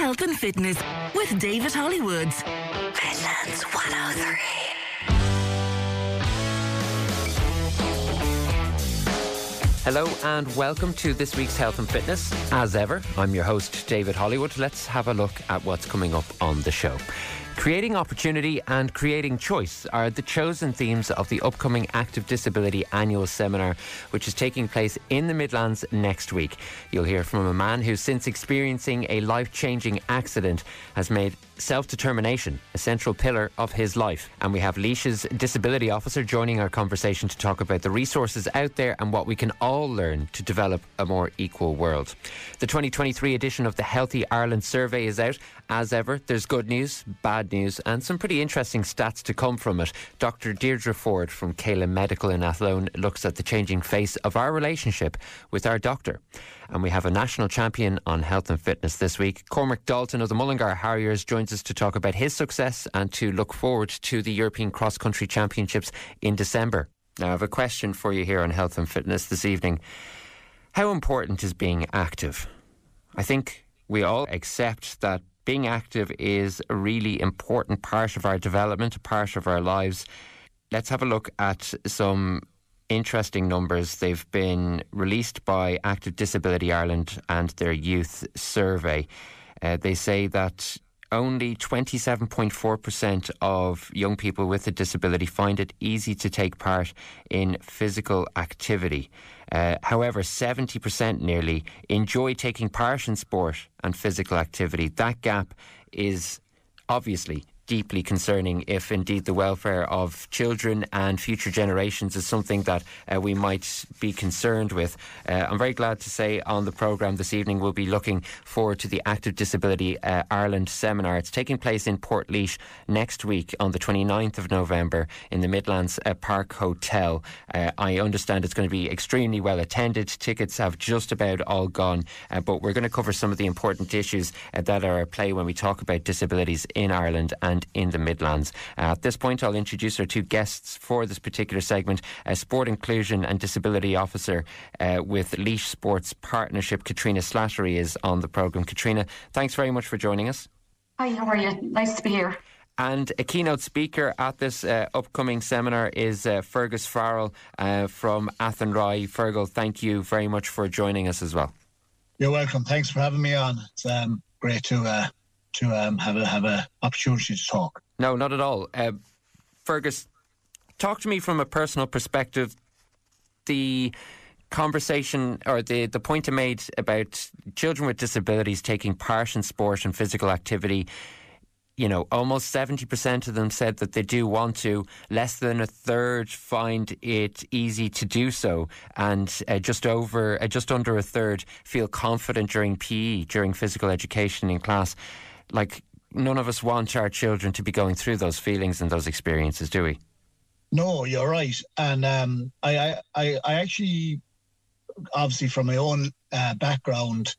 Health and Fitness with David Hollywoods. Midlands 103. Hello and welcome to this week's Health and Fitness. As ever, I'm your host, David Hollywood. Let's have a look at what's coming up on the show. Creating opportunity and creating choice are the chosen themes of the upcoming Active Disability Annual Seminar, which is taking place in the Midlands next week. You'll hear from a man who, since experiencing a life changing accident, has made self determination a central pillar of his life. And we have Laois's disability officer joining our conversation to talk about the resources out there and what we can all learn to develop a more equal world. The 2023 edition of the Healthy Ireland survey is out. As ever, there's good news, bad news, and some pretty interesting stats to come from it. Dr. Deirdre Ford from Cailin Medical in Athlone looks at the changing face of our relationship with our doctor. And we have a national champion on health and fitness this week. Cormac Dalton of the Mullingar Harriers joins us to talk about his success and to look forward to the European Cross Country Championships in December. Now, I have a question for you here on health and fitness this evening. How important is being active? I think we all accept that being active is a really important part of our development, a part of our lives. Let's have a look at some interesting numbers. They've been released by Active Disability Ireland and their youth survey. Uh, they say that only 27.4% of young people with a disability find it easy to take part in physical activity. Uh, however, 70% nearly enjoy taking part in sport and physical activity. That gap is obviously deeply concerning if indeed the welfare of children and future generations is something that uh, we might be concerned with. Uh, I'm very glad to say on the programme this evening we'll be looking forward to the Active Disability uh, Ireland seminar. It's taking place in Portlaoise next week on the 29th of November in the Midlands uh, Park Hotel. Uh, I understand it's going to be extremely well attended. Tickets have just about all gone, uh, but we're going to cover some of the important issues that are at play when we talk about disabilities in Ireland and and in the Midlands. Uh, at this point, I'll introduce our two guests for this particular segment uh, Sport Inclusion and Disability Officer uh, with Laois Sports Partnership, Katrina Slattery, is on the programme. Katrina, thanks very much for joining us. Hi, how are you? Nice to be here. And a keynote speaker at this uh, upcoming seminar is uh, Fergus Farrell uh, from Athenry. Fergal, thank you very much for joining us as well. You're welcome. Thanks for having me on. It's um, great to uh, to um, have a have a opportunity to talk. No, not at all. Uh, Fergus, talk to me from a personal perspective. The conversation or the, the point I made about children with disabilities taking part in sport and physical activity. You know, almost 70% of them said that they do want to. Less than a third find it easy to do so. And uh, just over, uh, just under a third feel confident during PE, during physical education in class like none of us want our children to be going through those feelings and those experiences, do we? No, you're right. And um, I, I, I actually, obviously, from my own uh, background,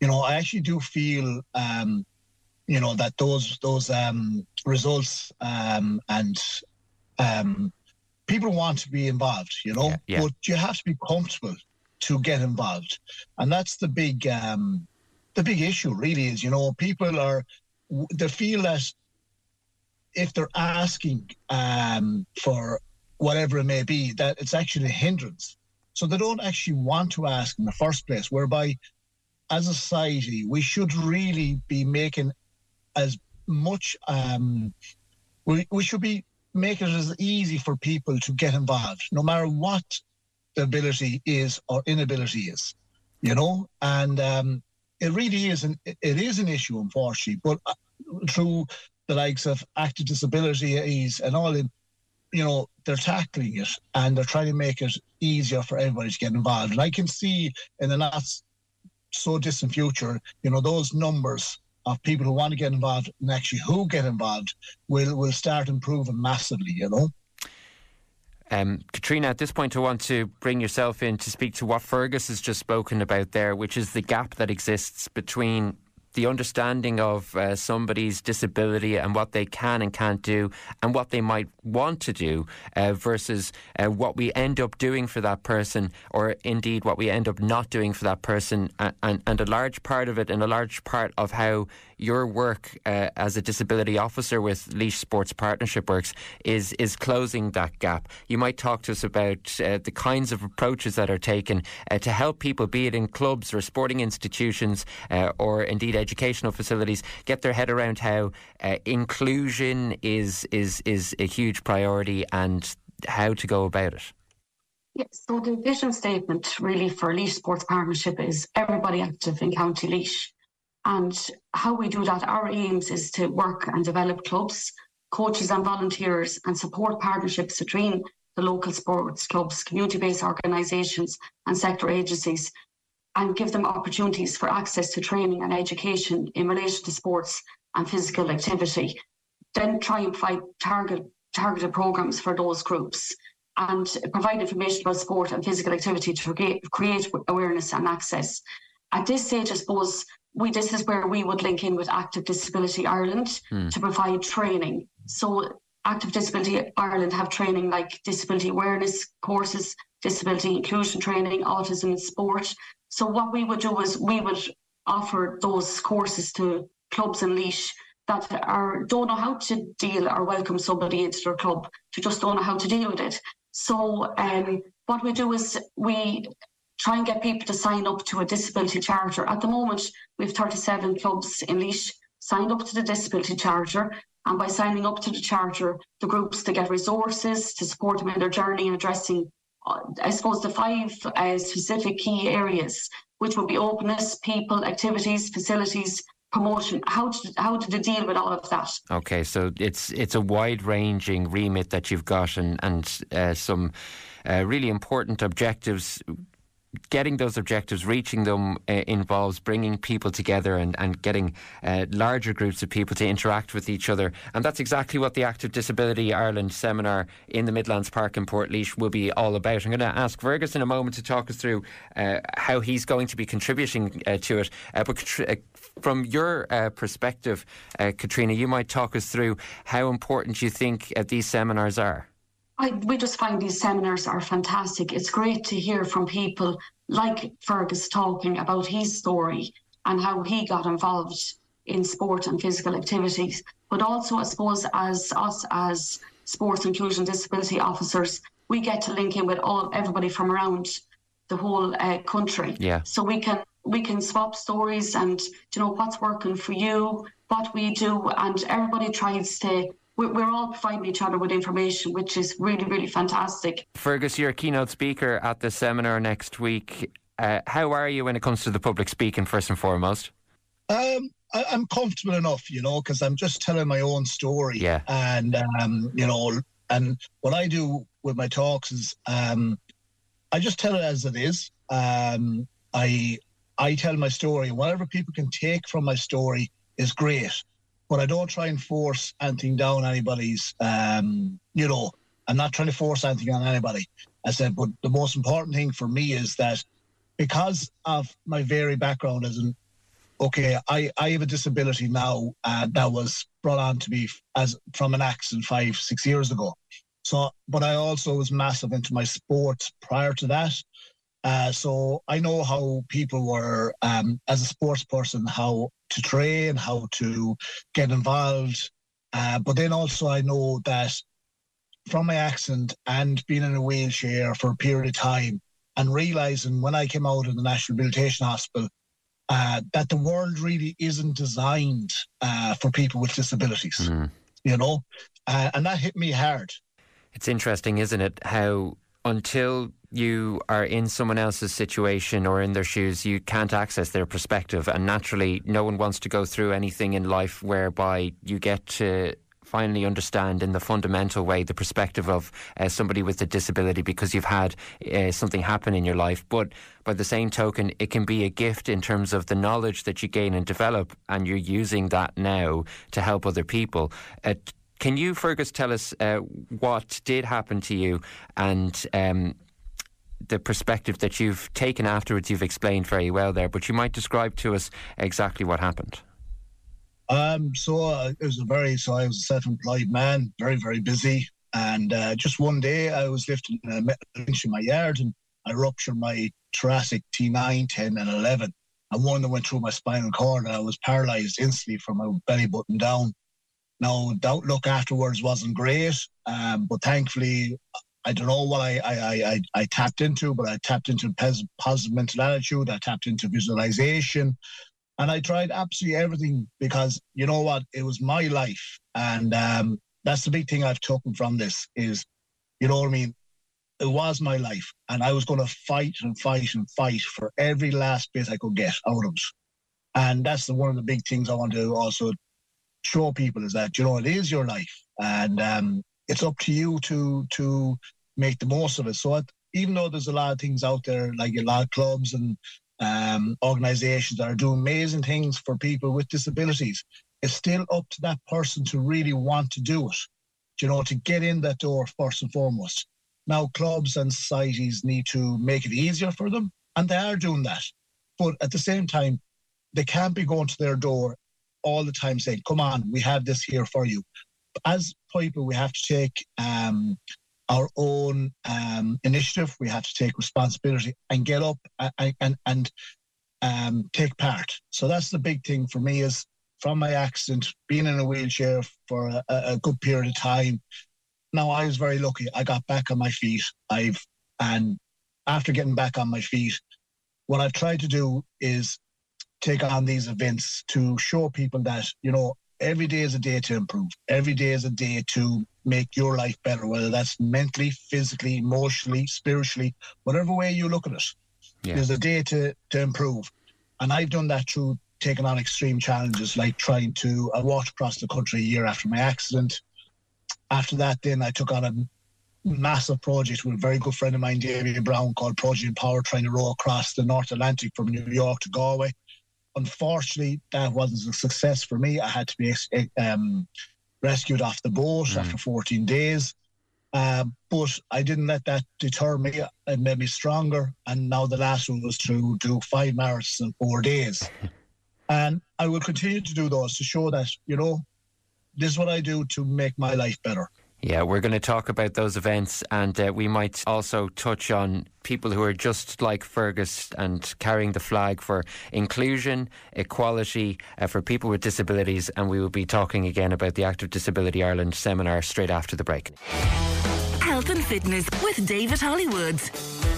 you know, I actually do feel, um, you know, that those those um, results um, and um, people want to be involved. You know, yeah, yeah. but you have to be comfortable to get involved, and that's the big um, the big issue really is, you know, people are they feel that if they're asking um, for whatever it may be, that it's actually a hindrance. So they don't actually want to ask in the first place. Whereby, as a society, we should really be making as much. Um, we we should be making it as easy for people to get involved, no matter what the ability is or inability is. You know, and um, it really is an it is an issue, unfortunately. But uh, through the likes of active disabilities and all, in, you know, they're tackling it and they're trying to make it easier for everybody to get involved. And I can see in the not so distant future, you know, those numbers of people who want to get involved and actually who get involved will will start improving massively. You know. Um, Katrina, at this point, I want to bring yourself in to speak to what Fergus has just spoken about there, which is the gap that exists between the understanding of uh, somebody's disability and what they can and can't do and what they might want to do uh, versus uh, what we end up doing for that person or indeed what we end up not doing for that person. And, and a large part of it and a large part of how your work uh, as a disability officer with Laois Sports Partnership works is is closing that gap. You might talk to us about uh, the kinds of approaches that are taken uh, to help people, be it in clubs or sporting institutions uh, or indeed educational facilities, get their head around how uh, inclusion is is is a huge priority and how to go about it. Yes, so the vision statement really for Laois Sports Partnership is everybody active in County Laois. And how we do that, our aims is to work and develop clubs, coaches and volunteers, and support partnerships between the local sports clubs, community based organisations, and sector agencies, and give them opportunities for access to training and education in relation to sports and physical activity. Then try and provide target, targeted programmes for those groups and provide information about sport and physical activity to create awareness and access. At this stage, I suppose we this is where we would link in with Active Disability Ireland mm. to provide training. So Active Disability Ireland have training like disability awareness courses, disability inclusion training, autism and sport. So what we would do is we would offer those courses to clubs and Laois that are don't know how to deal or welcome somebody into their club, to just don't know how to deal with it. So um, what we do is we try and get people to sign up to a disability charter. At the moment, we have 37 clubs in Laois signed up to the disability charter. And by signing up to the charter, the groups to get resources to support them in their journey in addressing, uh, I suppose, the five uh, specific key areas, which would be openness, people, activities, facilities, promotion. How to how to deal with all of that? Okay, so it's it's a wide ranging remit that you've got, and and uh, some uh, really important objectives getting those objectives, reaching them, uh, involves bringing people together and, and getting uh, larger groups of people to interact with each other. And that's exactly what the Active Disability Ireland seminar in the Midlands Park in Portlaoise will be all about. I'm going to ask Fergus in a moment to talk us through uh, how he's going to be contributing uh, to it. Uh, but uh, from your perspective, Katrina, you might talk us through how important you think these seminars are. I, we just find these seminars are fantastic. It's great to hear from people like Fergus talking about his story and how he got involved in sport and physical activities. But also, I suppose, as us as sports inclusion disability officers, we get to link in with all everybody from around the whole uh, country. Yeah. So we can we can swap stories and you know what's working for you, what we do, and everybody tries to we're all providing each other with information, which is really, really fantastic. Fergus, you're a keynote speaker at the seminar next week. Uh, how are you when it comes to the public speaking, first and foremost? Um, I, am comfortable enough, you know, because I'm just telling my own story. Yeah. And, um, you know, and what I do with my talks is um, I just tell it as it is. Um, I I tell my story. Whatever people can take from my story is great but I don't try and force anything down anybody's. Um, you know, I'm not trying to force anything on anybody. I said, but the most important thing for me is that because of my very background as an okay, I, I have a disability now uh, that was brought on to me as from an accident five six years ago. So, but I also was massive into my sports prior to that. Uh, so I know how people were, um, as a sports person, how to train, how to get involved. Uh, but then also I know that from my accident and being in a wheelchair for a period of time and realizing when I came out of the National Rehabilitation Hospital uh, that the world really isn't designed uh, for people with disabilities, mm. you know, uh, and that hit me hard. It's interesting, isn't it, how until you are in someone else's situation or in their shoes, you can't access their perspective. And naturally, no one wants to go through anything in life whereby you get to finally understand in the fundamental way the perspective of uh, somebody with a disability because you've had uh, something happen in your life. But by the same token, it can be a gift in terms of the knowledge that you gain and develop, and you're using that now to help other people. Uh, can you, Fergus, tell us uh, what did happen to you and um, the perspective that you've taken afterwards, you've explained very well there, but you might describe to us exactly what happened. Um, so uh, it was a very so I was a self-employed man, very very busy, and uh, just one day I was lifting a metal bench in my yard and I ruptured my thoracic T9, 10, and 11. And one that went through my spinal cord, and I was paralyzed instantly from my belly button down. Now, the outlook afterwards wasn't great, um, but thankfully, I don't know what I, I, I, I tapped into, but I tapped into positive mental attitude. I tapped into visualization. And I tried absolutely everything because you know what? It was my life. And um, that's the big thing I've taken from this is, you know what I mean? It was my life. And I was going to fight and fight and fight for every last bit I could get out of it. And that's the, one of the big things I want to also show people is that, you know, it is your life. And um, it's up to you to to make the most of it. So even though there's a lot of things out there, like a lot of clubs and um, organizations that are doing amazing things for people with disabilities, it's still up to that person to really want to do it, you know, to get in that door first and foremost. Now, clubs and societies need to make it easier for them, and they are doing that. But at the same time, they can't be going to their door all the time saying, Come on, we have this here for you. As people, we have to take um, our own um, initiative. We have to take responsibility and get up and and, and um, take part. So that's the big thing for me is from my accident, being in a wheelchair for a, a good period of time. Now I was very lucky. I got back on my feet. I've and after getting back on my feet, what I've tried to do is take on these events to show people that you know every day is a day to improve. Every day is a day to make your life better, whether that's mentally, physically, emotionally, spiritually, whatever way you look at it. Yeah. There's a day to, to improve. And I've done that through taking on extreme challenges, like trying to, I walked across the country a year after my accident. After that, then I took on a massive project with a very good friend of mine, David Brown, called Project Power, trying to row across the North Atlantic from New York to Galway. Unfortunately, that wasn't a success for me. I had to be um, rescued off the boat mm. after 14 days. Uh, but I didn't let that deter me. It made me stronger. And now the last one was to do five marathons in four days. and I will continue to do those to show that, you know, this is what I do to make my life better. Yeah, we're going to talk about those events and uh, we might also touch on people who are just like Fergus and carrying the flag for inclusion, equality uh, for people with disabilities. And we will be talking again about the Active Disability Ireland seminar straight after the break. Health and Fitness with David Hollywoods.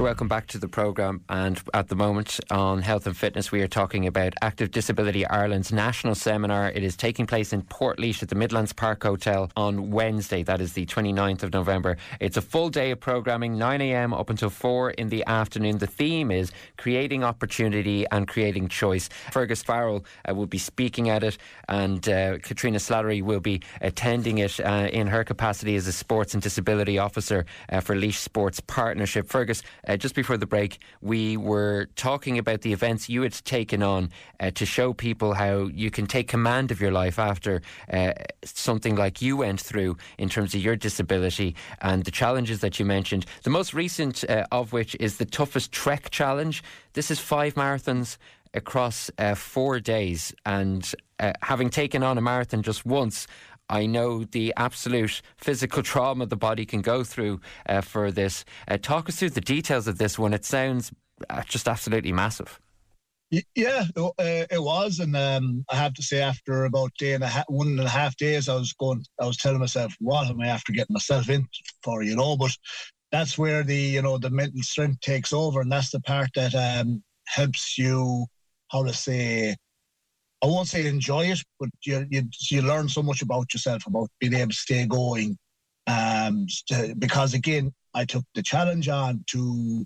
Welcome back to the programme. And at the moment on health and fitness, we are talking about Active Disability Ireland's national seminar. It is taking place in Port Portlaoise at the Midlands Park Hotel on Wednesday. That is the 29th of November. It's a full day of programming, 9 a.m. up until 4 in the afternoon. The theme is creating opportunity and creating choice. Fergus Farrell uh, will be speaking at it, and uh, Katrina Slattery will be attending it uh, in her capacity as a sports and disability officer uh, for Laois Sports Partnership. Fergus, uh, just before the break, we were talking about the events you had taken on uh, to show people how you can take command of your life after uh, something like you went through in terms of your disability and the challenges that you mentioned. The most recent uh, of which is the toughest trek challenge. This is five marathons across uh, four days, and uh, having taken on a marathon just once, I know the absolute physical trauma the body can go through uh, for this. Uh, talk us through the details of this one. It sounds uh, just absolutely massive. Yeah, uh, it was, and um, I have to say, after about day and a half, one and a half days, I was going, I was telling myself, "What am I after getting myself in for?" You know, but that's where the you know the mental strength takes over, and that's the part that um, helps you, how to say, I won't say enjoy it, but you, you, you learn so much about yourself, about being able to stay going. Um, because again, I took the challenge on to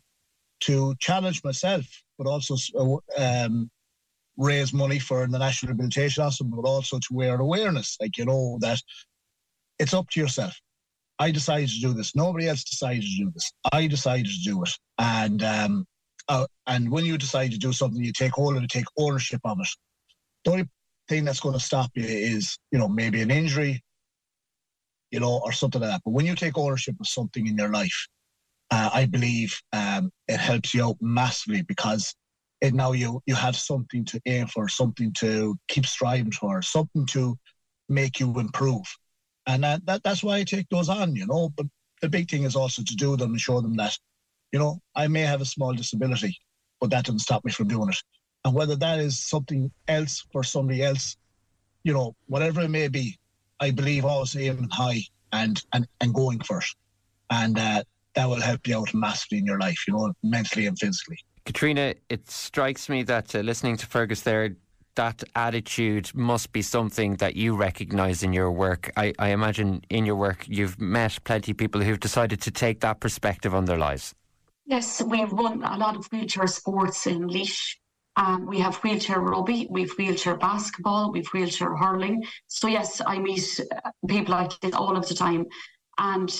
to challenge myself, but also um, raise money for the National Rehabilitation Hospital, but also to wear awareness, like you know that it's up to yourself. I decided to do this. Nobody else decided to do this. I decided to do it, and um, uh, and when you decide to do something, you take hold of it, take ownership of it. The only thing that's going to stop you is, you know, maybe an injury, you know, or something like that. But when you take ownership of something in your life, uh, I believe um, it helps you out massively because and now you you have something to aim for, something to keep striving for, something to make you improve. And that, that that's why I take those on, you know. But the big thing is also to do them and show them that, you know, I may have a small disability, but that doesn't stop me from doing it. And whether that is something else for somebody else, you know, whatever it may be, I believe always aiming high and and and going for it, and uh, that will help you out massively in your life, you know, mentally and physically. Katrina, it strikes me that uh, listening to Fergus there, that attitude must be something that you recognise in your work. I, I, imagine in your work you've met plenty of people who've decided to take that perspective on their lives. Yes, we've run a lot of wheelchair sports in Laois. Um, we have wheelchair rugby, we've wheelchair basketball, we've wheelchair hurling. So yes, I meet uh, people like this all of the time, and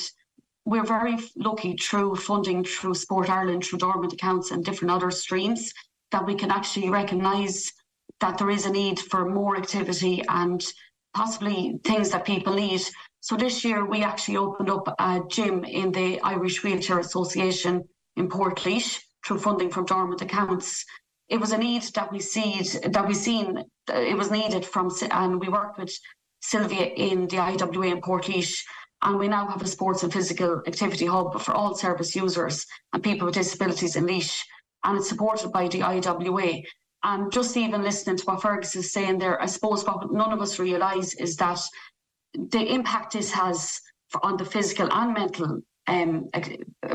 we're very lucky through funding through Sport Ireland, through dormant accounts and different other streams that we can actually recognise that there is a need for more activity and possibly things that people need. So this year we actually opened up a gym in the Irish Wheelchair Association in Portlaoise through funding from dormant accounts. It was a need that we see that we seen uh, it was needed from and we worked with Sylvia in the IWA in Portlaoise and we now have a sports and physical activity hub for all service users and people with disabilities in Laois. And it's supported by the IWA. And just even listening to what Fergus is saying there, I suppose what none of us realise is that the impact this has on the physical and mental um,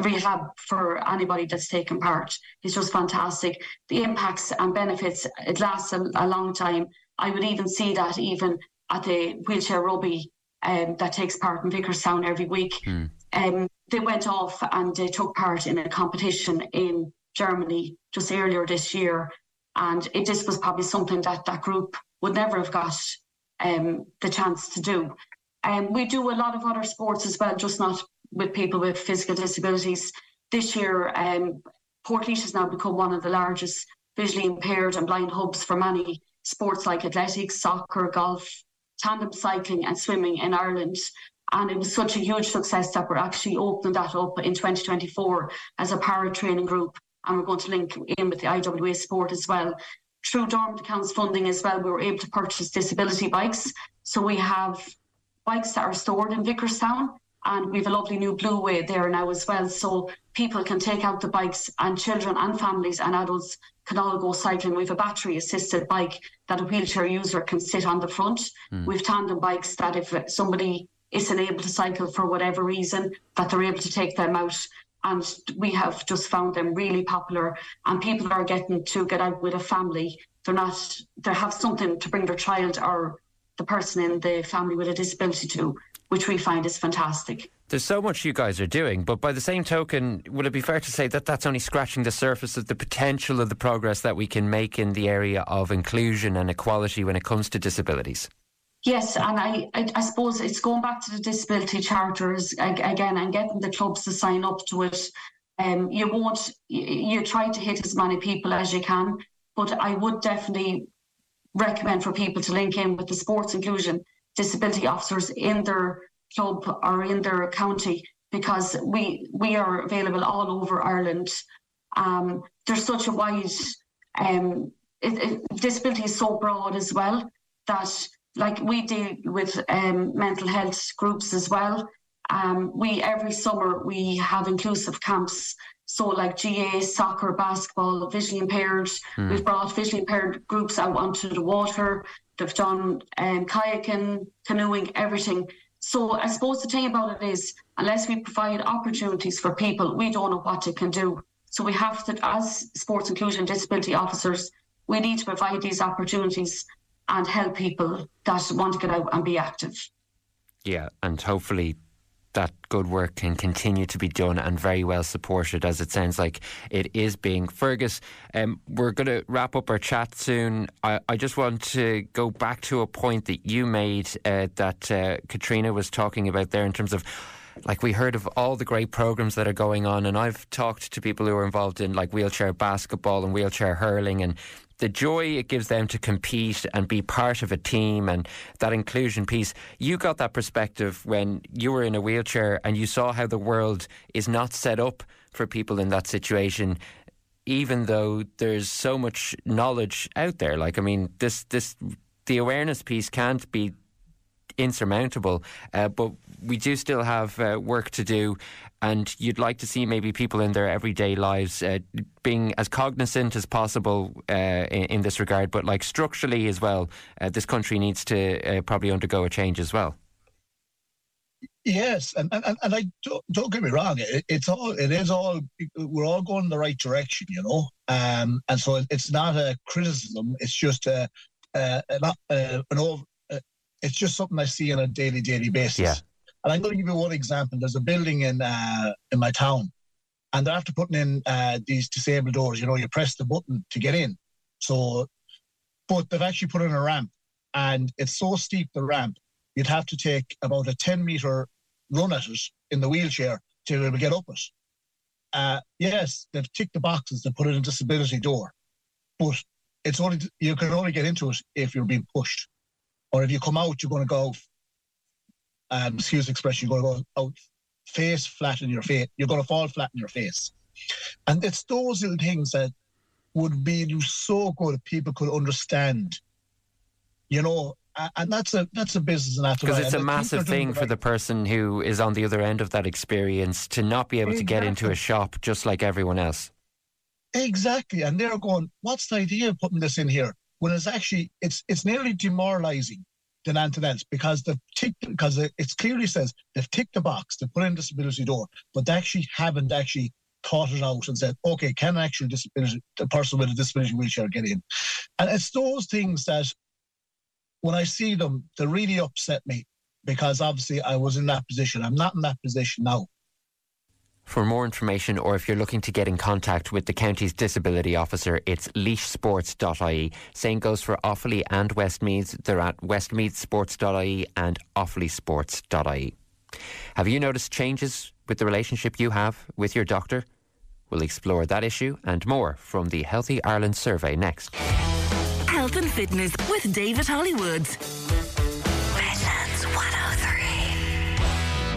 rehab for anybody that's taken part is just fantastic. The impacts and benefits, it lasts a, a long time. I would even see that even at the wheelchair rugby um, that takes part in Vicarstown every week. Mm. Um, they went off and they took part in a competition in Germany just earlier this year. And it, this was probably something that that group would never have got um, the chance to do. Um, we do a lot of other sports as well, just not with people with physical disabilities. This year, um, has now become one of the largest visually impaired and blind hubs for many sports like athletics, soccer, golf, tandem cycling and swimming in Ireland. And it was such a huge success that we're actually opening that up in 2024 as a para training group. And we're going to link in with the IWA sport as well. Through dormant accounts funding as well, we were able to purchase disability bikes. So we have bikes that are stored in Vicarstown and we have a lovely new blue way there now as well. So people can take out the bikes and children and families and adults can all go cycling. We have a battery assisted bike that a wheelchair user can sit on the front. Mm. We have tandem bikes that if somebody isn't able to cycle for whatever reason, that they're able to take them out. And we have just found them really popular and people are getting to get out with a family. They're not, they have something to bring their child or the person in the family with a disability to, which we find is fantastic. There's so much you guys are doing, but by the same token, would it be fair to say that that's only scratching the surface of the potential of the progress that we can make in the area of inclusion and equality when it comes to disabilities? Yes, and I, I, I suppose it's going back to the disability charters again and getting the clubs to sign up to it. Um, you won't, you, you try to hit as many people as you can, but I would definitely recommend for people to link in with the sports inclusion disability officers in their club or in their county because we we are available all over Ireland. Um, there's such a wide um, it, it, disability is so broad as well that like we deal with um, mental health groups as well. Um, we every summer we have inclusive camps. So like GA, soccer, basketball, visually impaired. Mm. We've brought visually impaired groups out onto the water. They've done um, kayaking, canoeing, everything. So I suppose the thing about it is, unless we provide opportunities for people, we don't know what they can do. So we have to, as sports inclusion disability officers, we need to provide these opportunities and help people that want to get out and be active. Yeah, and hopefully that good work can continue to be done and very well supported as it sounds like it is being. Fergus, um, we're going to wrap up our chat soon. I, I, just want to go back to a point that you made uh, that uh, Katrina was talking about there in terms of like we heard of all the great programs that are going on and I've talked to people who are involved in like wheelchair basketball and wheelchair hurling and the joy it gives them to compete and be part of a team and that inclusion piece. You got that perspective when you were in a wheelchair and you saw how the world is not set up for people in that situation. even though there's so much knowledge out there. Like, I mean, this this the awareness piece can't be insurmountable, uh, but we do still have uh, work to do. And you'd like to see maybe people in their everyday lives uh, being as cognizant as possible uh, in, in, this regard. But like structurally as well, uh, this country needs to uh, probably undergo a change as well. Yes, and and, and I don't, don't get me wrong. It, it's all it is all we're all going in the right direction, you know. Um, and so it's not a criticism. It's just a, a, a an over. it's just something I see on a daily daily basis. Yeah. And I'm going to give you one example. There's a building in uh, in my town, and after putting in uh, these disabled doors. You know, you press the button to get in. So, but they've actually put in a ramp, and it's so steep the ramp you'd have to take about a 10 meter run at it in the wheelchair to be able to get up it. Uh, yes, they've ticked the boxes to put in a disability door, but it's only you can only get into it if you're being pushed, or if you come out, you're going to go. Um, excuse the expression, you're going to go out face flat in your face. You're going to fall flat in your face, and it's those little things that would be so good if people could understand. You know, and that's a that's a business and that's because it's a massive thing for the person who is on the other end of that experience to not be able exactly. to get into a shop just like everyone else. Exactly, and they're going, "What's the idea of putting this in here?" When it's actually it's it's nearly demoralising than anything else because they've ticked because it clearly says they've ticked the box to put in the disability door, but they actually haven't actually thought it out and said, "Okay, can actually disability the person with a disability wheelchair get in?" And it's those things that when I see them, they really upset me because obviously I was in that position. I'm not in that position now. For more information, or if you're looking to get in contact with the county's disability officer, it's laoissports.ie. Same goes for Offaly and Westmeath. They're at westmeathsports.ie and offalysports.ie. Have you noticed changes with the relationship you have with your doctor? We'll explore that issue and more from the Healthy Ireland survey next. Health and Fitness with David Hollywoods.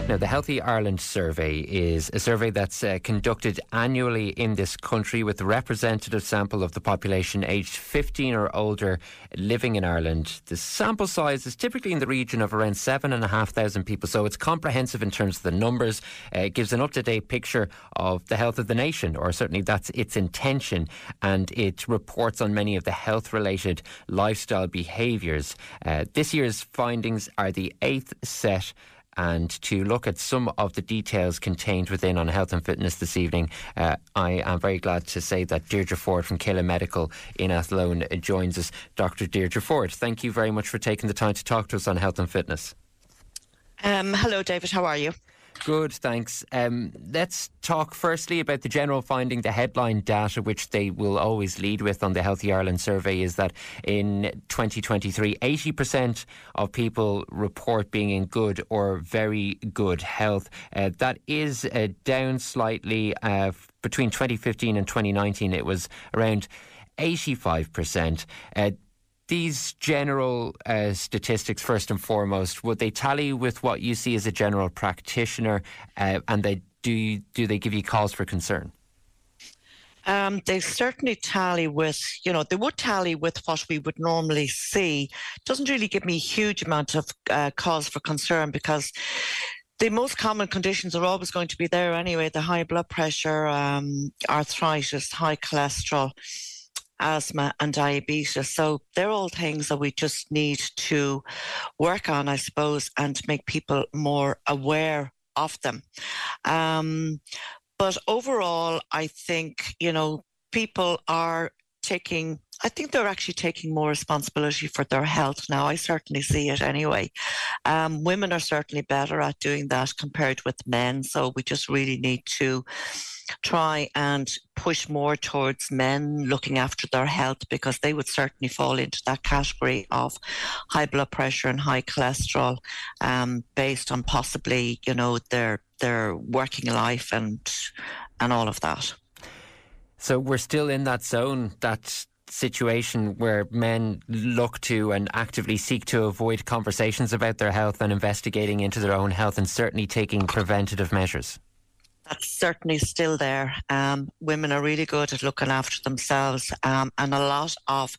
Now, the Healthy Ireland survey is a survey that's uh, conducted annually in this country with a representative sample of the population aged 15 or older living in Ireland. The sample size is typically in the region of around 7,500 people, so it's comprehensive in terms of the numbers. Uh, it gives an up to date picture of the health of the nation, or certainly that's its intention, and it reports on many of the health related lifestyle behaviours. Uh, this year's findings are the eighth set and to look at some of the details contained within on health and fitness this evening. Uh, I am very glad to say that Deirdre Ford from Kayla Medical in Athlone joins us. Dr. Deirdre Ford, thank you very much for taking the time to talk to us on health and fitness. Um, hello, David. How are you? Good, thanks. Um, let's talk firstly about the general finding. The headline data, which they will always lead with on the Healthy Ireland survey, is that in 2023, 80% of people report being in good or very good health. Uh, that is uh, down slightly uh, between 2015 and 2019. It was around 85%. These general uh, statistics, first and foremost, would they tally with what you see as a general practitioner, uh, and they do do they give you cause for concern? Um, they certainly tally with, you know, they would tally with what we would normally see. Doesn't really give me a huge amount of uh, cause for concern because the most common conditions are always going to be there anyway the high blood pressure, um, arthritis, high cholesterol asthma and diabetes. So they're all things that we just need to work on, I suppose, and make people more aware of them. Um, but overall, I think, you know, people are taking I think they're actually taking more responsibility for their health now. I certainly see it anyway. Um, women are certainly better at doing that compared with men. So we just really need to try and push more towards men looking after their health because they would certainly fall into that category of high blood pressure and high cholesterol um, based on possibly, you know, their their working life and and all of that. So we're still in that zone that situation where men look to and actively seek to avoid conversations about their health and investigating into their own health and certainly taking preventative measures? that's certainly still there. Um, women are really good at looking after themselves, um, and a lot of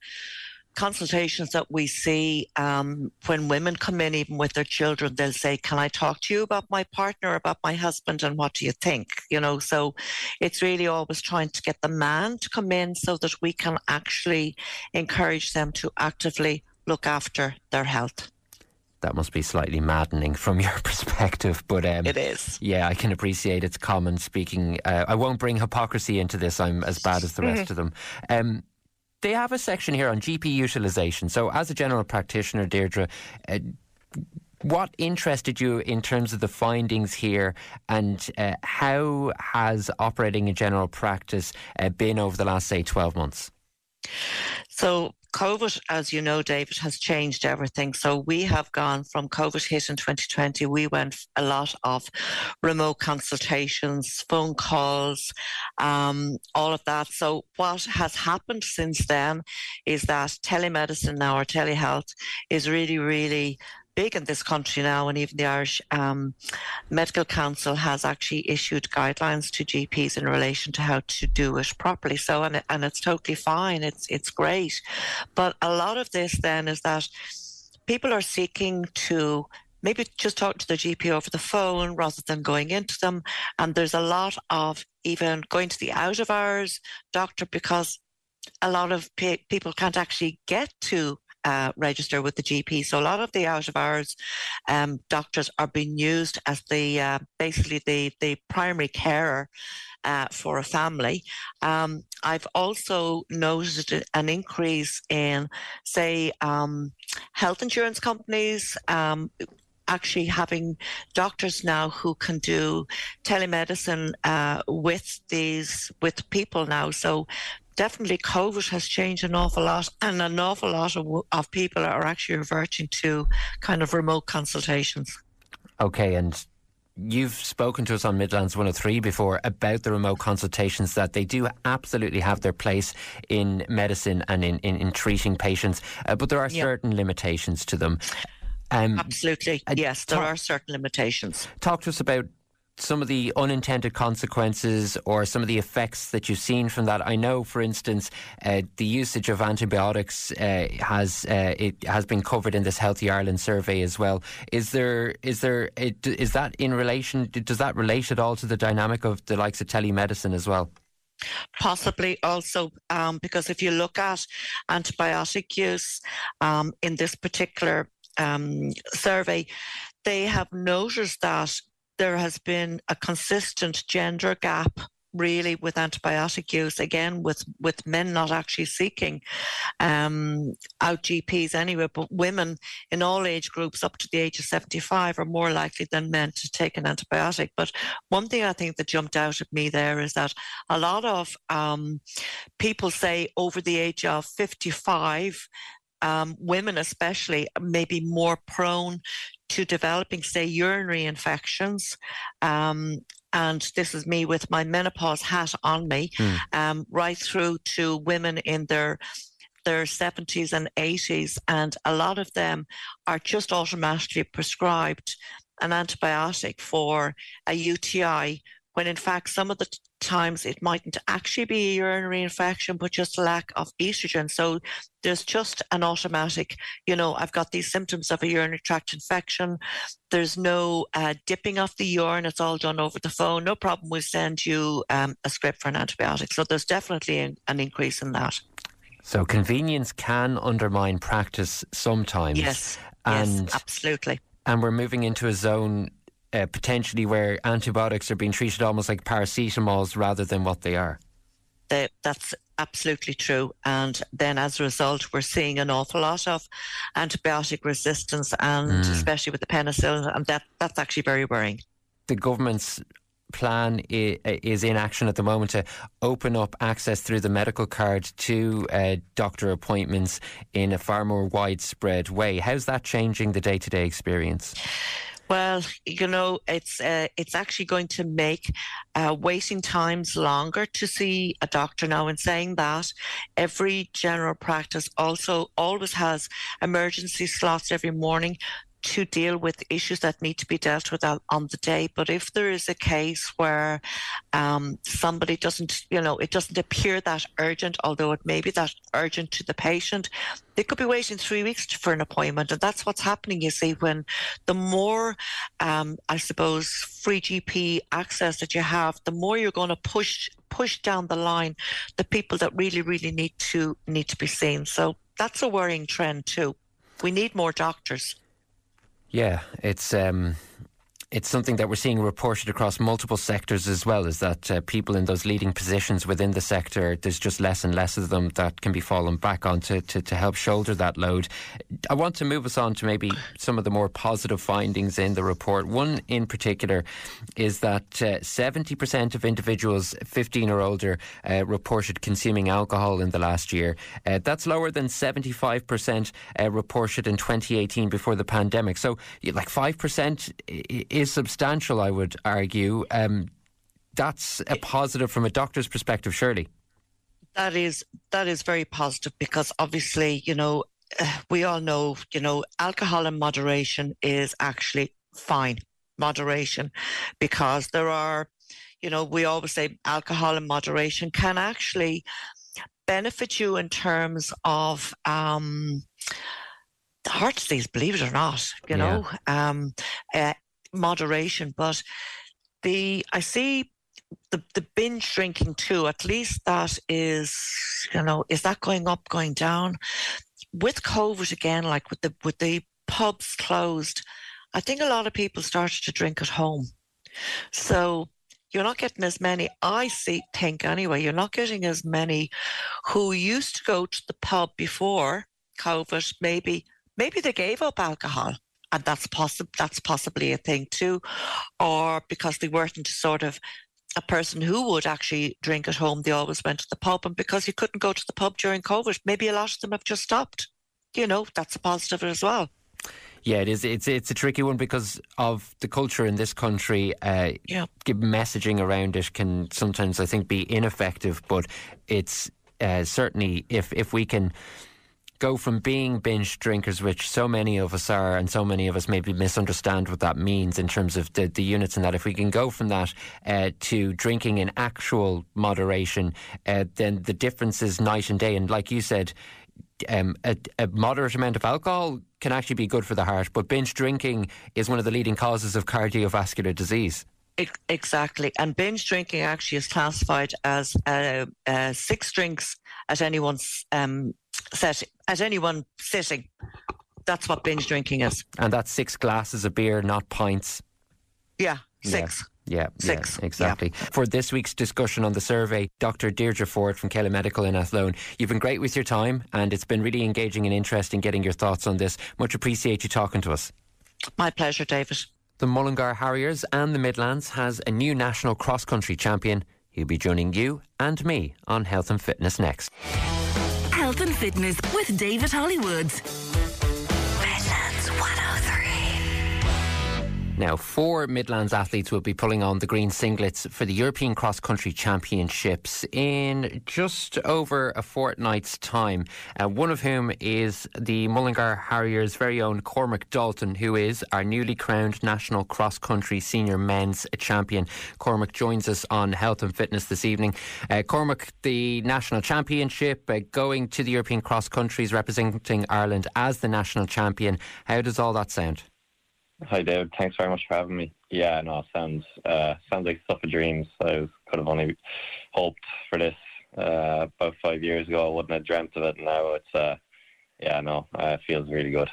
consultations that we see um, when women come in, even with their children, they'll say, Can I talk to you about my partner, about my husband, and what do you think? You know, so it's really always trying to get the man to come in so that we can actually encourage them to actively look after their health that must be slightly maddening from your perspective. But um, it is. Yeah, I can appreciate it's common speaking. Uh, I won't bring hypocrisy into this. I'm as bad as the rest mm-hmm. of them. Um, they have a section here on GP utilisation. So, as a general practitioner, Deirdre, uh, what interested you in terms of the findings here, and uh, how has operating in general practice uh, been over the last, say, 12 months? So, COVID, as you know, David, has changed everything. So we have gone from COVID hit in 2020, we went a lot of remote consultations, phone calls, um, all of that. So what has happened since then is that telemedicine now or telehealth is really, really big in this country now, and even the Irish um, Medical Council has actually issued guidelines to GPs in relation to how to do it properly. So, and and it's totally fine. It's it's great, but a lot of this then is that people are seeking to maybe just talk to the GP over the phone rather than going into them. And there's a lot of even going to the out of hours doctor because a lot of pe- people can't actually get to uh, register with the GP. So a lot of the out of hours um, doctors are being used as the uh, basically the the primary carer. Uh, for a family. Um, I've also noticed an increase in, say, um, health insurance companies um, actually having doctors now who can do telemedicine uh, with these with people now. So definitely COVID has changed an awful lot, and an awful lot of, of people are actually reverting to kind of remote consultations. Okay, and you've spoken to us on Midlands 103 before about the remote consultations that they do absolutely have their place in medicine and in, in, in treating patients, uh, but there are yep. certain limitations to them. Um, Absolutely, uh, yes, there talk, are certain limitations. Talk to us about some of the unintended consequences or some of the effects that you've seen from that? I know, for instance, uh, the usage of antibiotics uh, has uh, it has been covered in this Healthy Ireland survey as well. Is there is there is that in relation? Does that relate at all to the dynamic of the likes of telemedicine as well? Possibly also um, because if you look at antibiotic use um, in this particular um, survey, they have noticed that there has been a consistent gender gap really with antibiotic use again with with men not actually seeking um, out GPs anyway but women in all age groups up to the age of 75 are more likely than men to take an antibiotic. But one thing I think that jumped out at me there is that a lot of um, people say over the age of 55 um, women especially may be more prone to developing, say, urinary infections. Um, and this is me with my menopause hat on me, mm. um, right through to women in their their 70s and 80s, and a lot of them are just automatically prescribed an antibiotic for a UTI when in fact some of the times it mightn't actually be a urinary infection, but just lack of estrogen. So there's just an automatic, you know, I've got these symptoms of a urinary tract infection. There's no uh, dipping of the urine. It's all done over the phone. No problem. We'll send you um, a script for an antibiotic. So there's definitely an, an increase in that. So convenience can undermine practice sometimes. Yes. And yes, absolutely. And we're moving into a zone uh, potentially where antibiotics are being treated almost like paracetamols rather than what they are. They, that's absolutely true. And then as a result, we're seeing an awful lot of antibiotic resistance, and mm. especially with the penicillin, and that, that's actually very worrying. The government's plan is in action at the moment to open up access through the medical card to uh, doctor appointments in a far more widespread way. How's that changing the day to day experience? Well, you know, it's uh, it's actually going to make uh, waiting times longer to see a doctor now. In saying that, every general practice also always has emergency slots every morning to deal with issues that need to be dealt with on the day. But if there is a case where um, somebody doesn't, you know, it doesn't appear that urgent, although it may be that urgent to the patient, they could be waiting three weeks for an appointment. And that's what's happening, you see, when the more, um, I suppose, free GP access that you have, the more you're going to push push down the line the people that really, really need to need to be seen. So that's a worrying trend too. We need more doctors. Yeah, it's um, it's something that we're seeing reported across multiple sectors as well. Is that uh, people in those leading positions within the sector, there's just less and less of them that can be fallen back on to, to, to help shoulder that load. I want to move us on to maybe some of the more positive findings in the report. One in particular is that uh, 70% of individuals 15 or older uh, reported consuming alcohol in the last year. Uh, that's lower than 75% uh, reported in 2018 before the pandemic. So, like 5% is is substantial, I would argue. Um, that's a positive from a doctor's perspective, surely. That is that is very positive because obviously, you know, uh, we all know, you know, alcohol in moderation is actually fine, moderation, because there are, you know, we always say alcohol in moderation can actually benefit you in terms of um, heart disease, believe it or not, you yeah. know, um, uh, moderation. But the I see the the binge drinking too. At least that is you know is that going up, going down? With COVID again, like with the with the pubs closed, I think a lot of people started to drink at home. So you're not getting as many i see think anyway you're not getting as many who used to go to the pub before covid maybe maybe they gave up alcohol and that's possible that's possibly a thing too or because they weren't sort of a person who would actually drink at home they always went to the pub and because you couldn't go to the pub during covid maybe a lot of them have just stopped you know that's a positive as well yeah, it is. It's it's a tricky one because of the culture in this country. Uh, yeah, messaging around it can sometimes, I think, be ineffective. But it's uh, certainly if if we can go from being binge drinkers, which so many of us are, and so many of us maybe misunderstand what that means in terms of the, the units and that, if we can go from that uh, to drinking in actual moderation, uh, then the difference is night and day. And like you said, um, a, a, moderate amount of alcohol can actually be good for the heart, but binge drinking is one of the leading causes of cardiovascular disease. Exactly. And binge drinking actually is classified as uh, uh, six drinks at anyone's um, set at any one sitting. That's what binge drinking is. And that's six glasses of beer, not pints. Yeah, six. Yeah. Yeah, Six. Yeah, exactly. Yeah. For this week's discussion on the survey, Dr. Deirdre Ford from Kayla Medical in Athlone, you've been great with your time and it's been really engaging and interesting getting your thoughts on this. Much appreciate you talking to us. My pleasure, David. The Mullingar Harriers and the Midlands has a new national cross country champion. He'll be joining you and me on Health and Fitness next. Health and Fitness with David Hollywoods. Now, four Midlands athletes will be pulling on the green singlets for the European Cross Country Championships in just over a fortnight's time. Uh, one of whom is the Mullingar Harriers' very own Cormac Dalton, who is our newly crowned National Cross Country Senior Men's Champion. Cormac joins us on Health and Fitness this evening. Uh, Cormac, the National Championship, uh, going to the European Cross Countries, representing Ireland as the national champion. How does all that sound? Hi, David. Thanks very much for having me. Yeah, no, sounds uh, sounds like stuff of dreams. I could have only hoped for this uh, about five years ago. I wouldn't have dreamt of it. Now it's, uh, yeah, no, uh, it feels really good.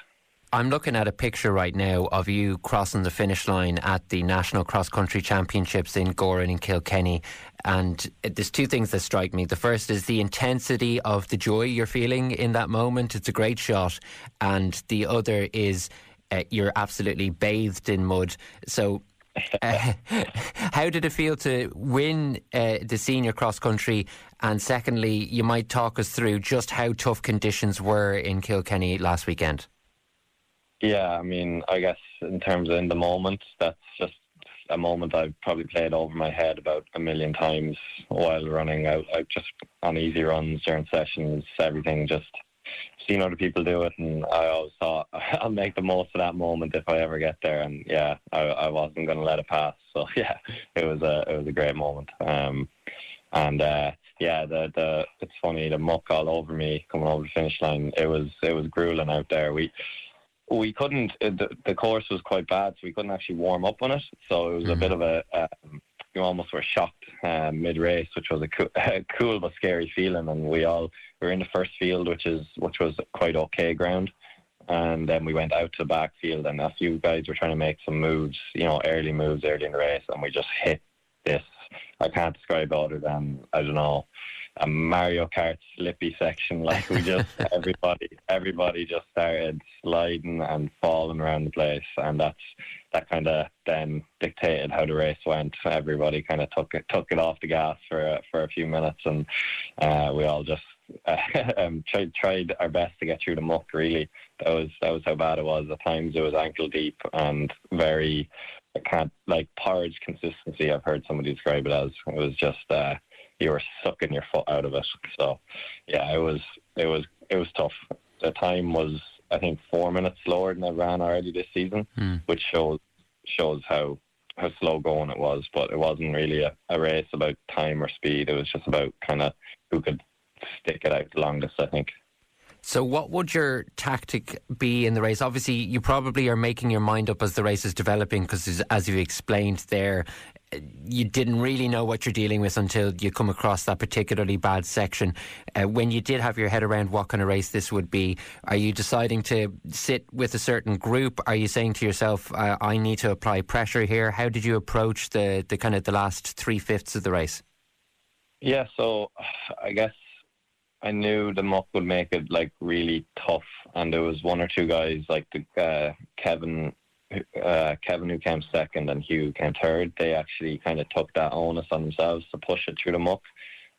I'm looking at a picture right now of you crossing the finish line at the National Cross Country Championships in Gowran in Kilkenny. And there's two things that strike me. The first is the intensity of the joy you're feeling in that moment. It's a great shot. And the other is uh, you're absolutely bathed in mud. So, uh, how did it feel to win uh, the senior cross country? And secondly, you might talk us through just how tough conditions were in Kilkenny last weekend. Yeah, I mean, I guess in terms of in the moment, that's just a moment I've probably played over my head about a million times while running out, out just on easy runs during sessions. Everything just seen other people do it, and I always thought I'll make the most of that moment if I ever get there. And yeah, I, I wasn't going to let it pass. So yeah, it was a it was a great moment. Um, and uh, yeah, the the it's funny the muck all over me coming over the finish line. It was it was grueling out there. We we couldn't the, the course was quite bad, so we couldn't actually warm up on it. So it was mm-hmm. a bit of a um, you almost were shocked uh, mid race, which was a, co- a, cool but scary feeling. And we all were in the first field, which is which was quite okay ground. And then we went out to the back field, and a few guys were trying to make some moves, you know, early moves early in the race, and we just hit this. I can't describe other than I don't know a Mario Kart slippy section. Like we just everybody everybody just started sliding and falling around the place, and that's that kind of then dictated how the race went. Everybody kind of took it took it off the gas for for a few minutes, and uh, we all just um, tried tried our best to get through the muck. Really, that was that was how bad it was. At times it was ankle deep and very. I can't like porridge consistency. I've heard somebody describe it as it was just uh, you were sucking your foot out of it. So yeah, it was it was it was tough. The time was I think four minutes slower than I ran already this season, mm. which shows shows how how slow going it was. But it wasn't really a, a race about time or speed. It was just about kind of who could stick it out the longest. I think. So, what would your tactic be in the race? Obviously, you probably are making your mind up as the race is developing because, as you explained there, you didn't really know what you're dealing with until you come across that particularly bad section. Uh, when you did have your head around what kind of race this would be, are you deciding to sit with a certain group? Are you saying to yourself, uh, "I need to apply pressure here"? How did you approach the the kind of the last three fifths of the race? Yeah, so I guess I knew the muck would make it like really tough, and there was one or two guys like the uh, Kevin uh, Kevin, who came second, and Hugh came third, they actually kind of took that onus on themselves to push it through the muck.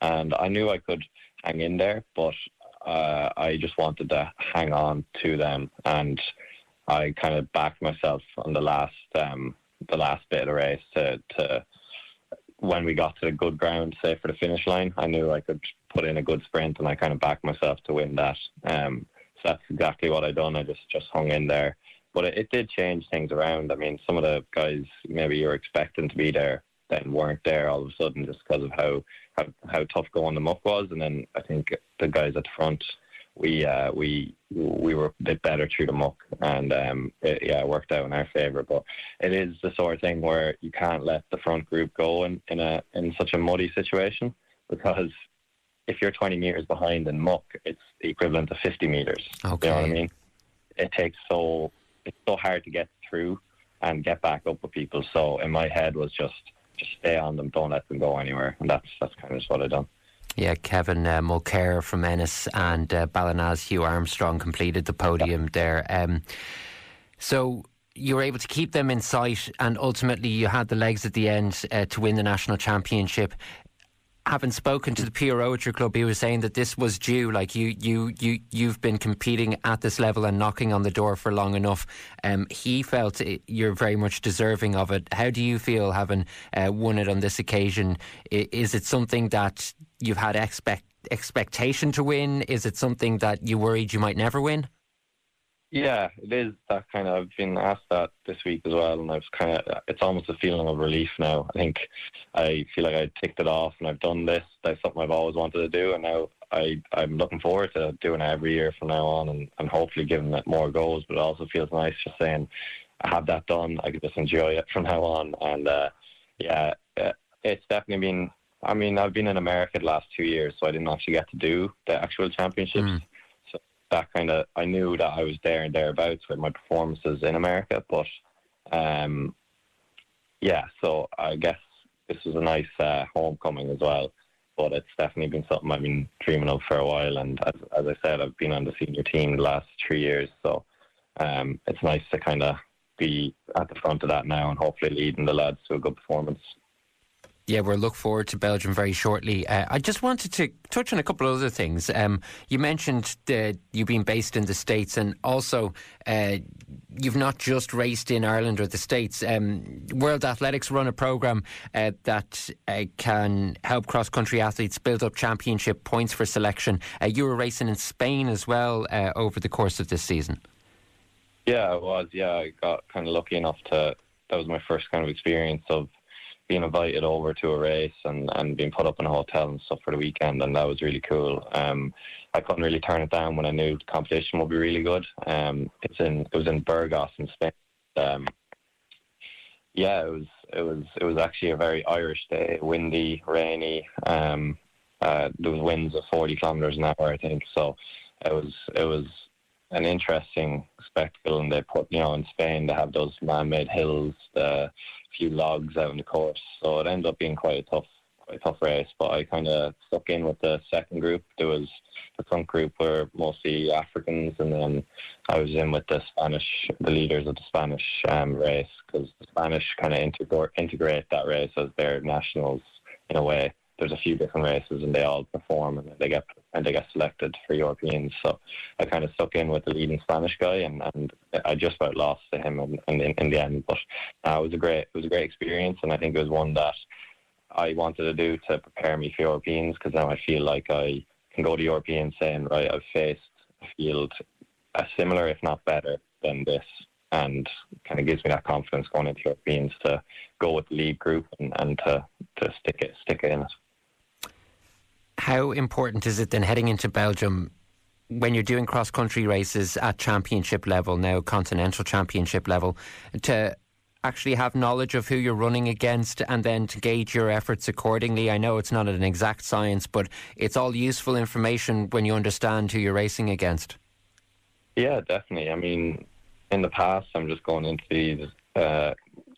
And I knew I could hang in there, but uh, I just wanted to hang on to them. And I kind of backed myself on the last um, the last bit of the race to, to when we got to the good ground, say for the finish line, I knew I could put in a good sprint, and I kind of backed myself to win that. Um, so that's exactly what I done. I just just hung in there but it, it did change things around. I mean, some of the guys maybe you were expecting to be there then weren't there all of a sudden just because of how, how how tough going the muck was. And then I think the guys at the front, we uh, we we were a bit better through the muck, and um, it, yeah, it worked out in our favour. But it is the sort of thing where you can't let the front group go in, in a in such a muddy situation because if you're 20 meters behind in muck, it's the equivalent of 50 meters. Okay. You know what I mean? It takes so it's so hard to get through and get back up with people. So in my head was just just stay on them, don't let them go anywhere, and that's that's kind of what I've done. Yeah, Kevin uh, Mulcaire from Ennis and uh, Hugh Armstrong completed the podium yeah. there. Um, so you were able to keep them in sight, and ultimately you had the legs at the end uh, to win the national championship having spoken to the PRO at your club, he was saying that this was due. Like you, you, you, you've been competing at this level and knocking on the door for long enough. Um, he felt you're very much deserving of it. How do you feel having uh, won it on this occasion? Is it something that you've had expect expectation to win? Is it something that you worried you might never win? Yeah, it is that kind of. I've been asked that this week as well, and I've kind of. It's almost a feeling of relief now. I think I feel like I ticked it off, and I've done this. That's something I've always wanted to do, and now I I'm looking forward to doing it every year from now on, and, and hopefully giving it more goals. But it also feels nice just saying I have that done. I can just enjoy it from now on, and uh, yeah, it's definitely been. I mean, I've been in America the last two years, so I didn't actually get to do the actual championships. Mm that kind of I knew that I was there and thereabouts with my performances in America, but um, yeah, so I guess this was a nice uh, homecoming as well. But it's definitely been something I've been dreaming of for a while, and as, as I said, I've been on the senior team the last three years, so um, it's nice to kind of be at the front of that now and hopefully leading the lads to a good performance. Yeah, we'll look forward to Belgium very shortly. Uh, I just wanted to touch on a couple of other things. Um, you mentioned that you being based in the States, and also uh, you've not just raced in Ireland or the States. Um, World Athletics run a program uh, that uh, can help cross country athletes build up championship points for selection. Uh, you were racing in Spain as well over the course of this season. Yeah, I was. Yeah, I got kind of lucky enough to. That was my first kind of experience of being invited over to a race and, and being put up in a hotel and stuff for the weekend, and that was really cool. Um, I couldn't really turn it down when I knew the competition would be really good. Um, it's in it was in Burgos in Spain. Um, yeah, it was it was it was actually a very Irish day, windy, rainy. Um, uh, there was winds of 40 kilometers an hour, I think. So it was it was an interesting spectacle, and they put you know in Spain they have those man-made hills, the few logs out in the course, so it ended up being quite a tough quite a tough race. But I kind of stuck in with the second group. There was the front group were mostly Africans, and then I was in with the Spanish, the leaders of the Spanish um, race, because the Spanish kind of integrate that race as their nationals in a way there's a few different races and they all perform and they get and I got selected for Europeans. So I kind of stuck in with the leading Spanish guy and, and I just about lost to him in, in, in the end. But uh, it was a great it was a great experience and I think it was one that I wanted to do to prepare me for Europeans because now I feel like I can go to Europeans saying right I've faced a field as similar if not better than this and kind of gives me that confidence going into Europeans to go with the lead group and, and to, to stick it stick it in it. How important is it then heading into Belgium when you're doing cross country races at championship level, now continental championship level, to actually have knowledge of who you're running against and then to gauge your efforts accordingly? I know it's not an exact science, but it's all useful information when you understand who you're racing against. Yeah, definitely. I mean, in the past, I'm just going into these uh,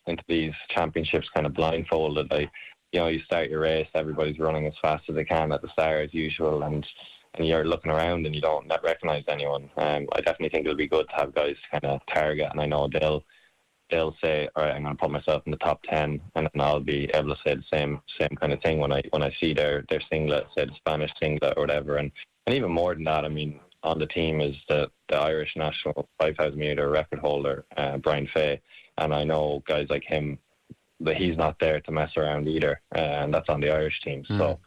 into these championships kind of blindfolded. I you know, you start your race, everybody's running as fast as they can at the start as usual, and and you're looking around and you don't recognise anyone. Um, I definitely think it'll be good to have guys kind of target, and I know they'll they'll say, all right, I'm going to put myself in the top ten, and then I'll be able to say the same same kind of thing when I when I see their their singlet, say the Spanish singlet or whatever, and and even more than that, I mean, on the team is the the Irish national 5,000 meter record holder, uh, Brian Fay, and I know guys like him that he's not there to mess around either, and that's on the Irish team. Mm. So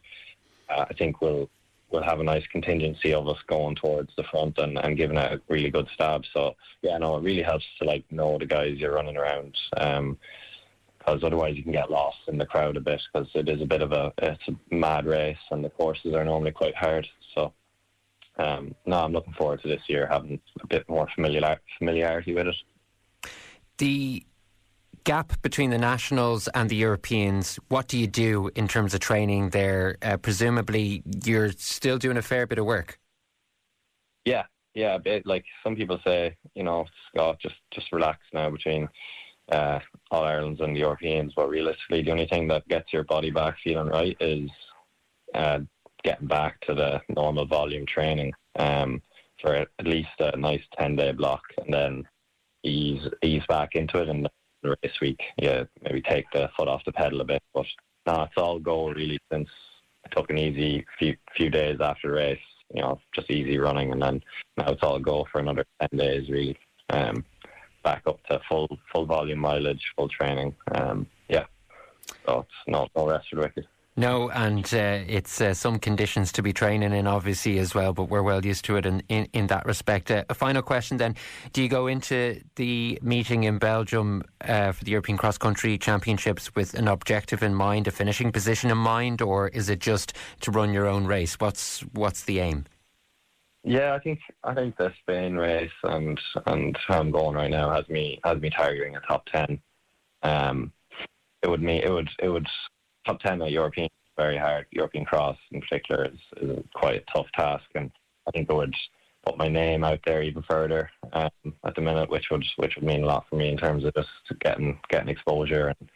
uh, I think we'll we'll have a nice contingency of us going towards the front and, and giving it a really good stab. So yeah, no, it really helps to like know the guys you're running around. Um, because otherwise you can get lost in the crowd a bit because it is a bit of a it's a mad race and the courses are normally quite hard. So um, no, I'm looking forward to this year having a bit more familiar familiarity with it. The gap between the nationals and the Europeans, what do you do in terms of training there? Uh, presumably, you're still doing a fair bit of work. Yeah, yeah. Bit, like some people say, you know, Scott, just just relax now between uh, All Ireland's and the Europeans. But realistically, the only thing that gets your body back feeling right is uh, getting back to the normal volume training um, for at least a nice ten day block, and then ease ease back into it and the race week, yeah, maybe take the foot off the pedal a bit. But no, it's all go really since I took an easy few few days after the race, you know, just easy running, and then now it's all go for another ten days really. Um, back up to full full volume mileage, full training. Um, yeah, so it's no no rest for the wicked. No, and uh, it's uh, some conditions to be training in, obviously, as well, but we're well used to it in, in, in that respect. Uh, a final question then Do you go into the meeting in Belgium uh, for the European Cross Country Championships with an objective in mind, a finishing position in mind, or is it just to run your own race? What's, what's the aim? Yeah, I think I think the Spain race and and how I'm going right now has me has me targeting a top ten. Um, it would me it would it would top 10 at European very hard. European cross in particular is, is quite a tough task, and I think I would put my name out there even further um, at the minute, which would which would mean a lot for me in terms of just getting getting exposure and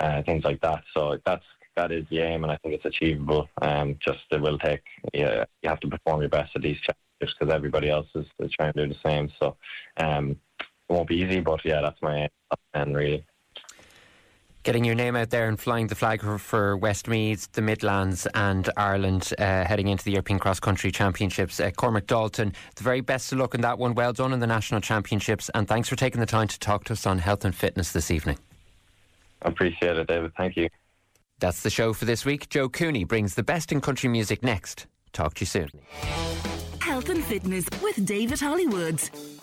uh, things like that. So that's that is the aim, and I think it's achievable. Um, just it will take yeah, you have to perform your best at these challenges because everybody else is, is trying to do the same. So um, it won't be easy, but yeah, that's my aim and really. Getting your name out there and flying the flag for, for Westmeath, the Midlands, and Ireland uh, heading into the European Cross Country Championships. Uh, Cormac Dalton, the very best of luck in that one. Well done in the National Championships, and thanks for taking the time to talk to us on health and fitness this evening. I appreciate it, David. Thank you. That's the show for this week. Joe Cooney brings the best in country music next. Talk to you soon. Health and fitness with David Hollywoods.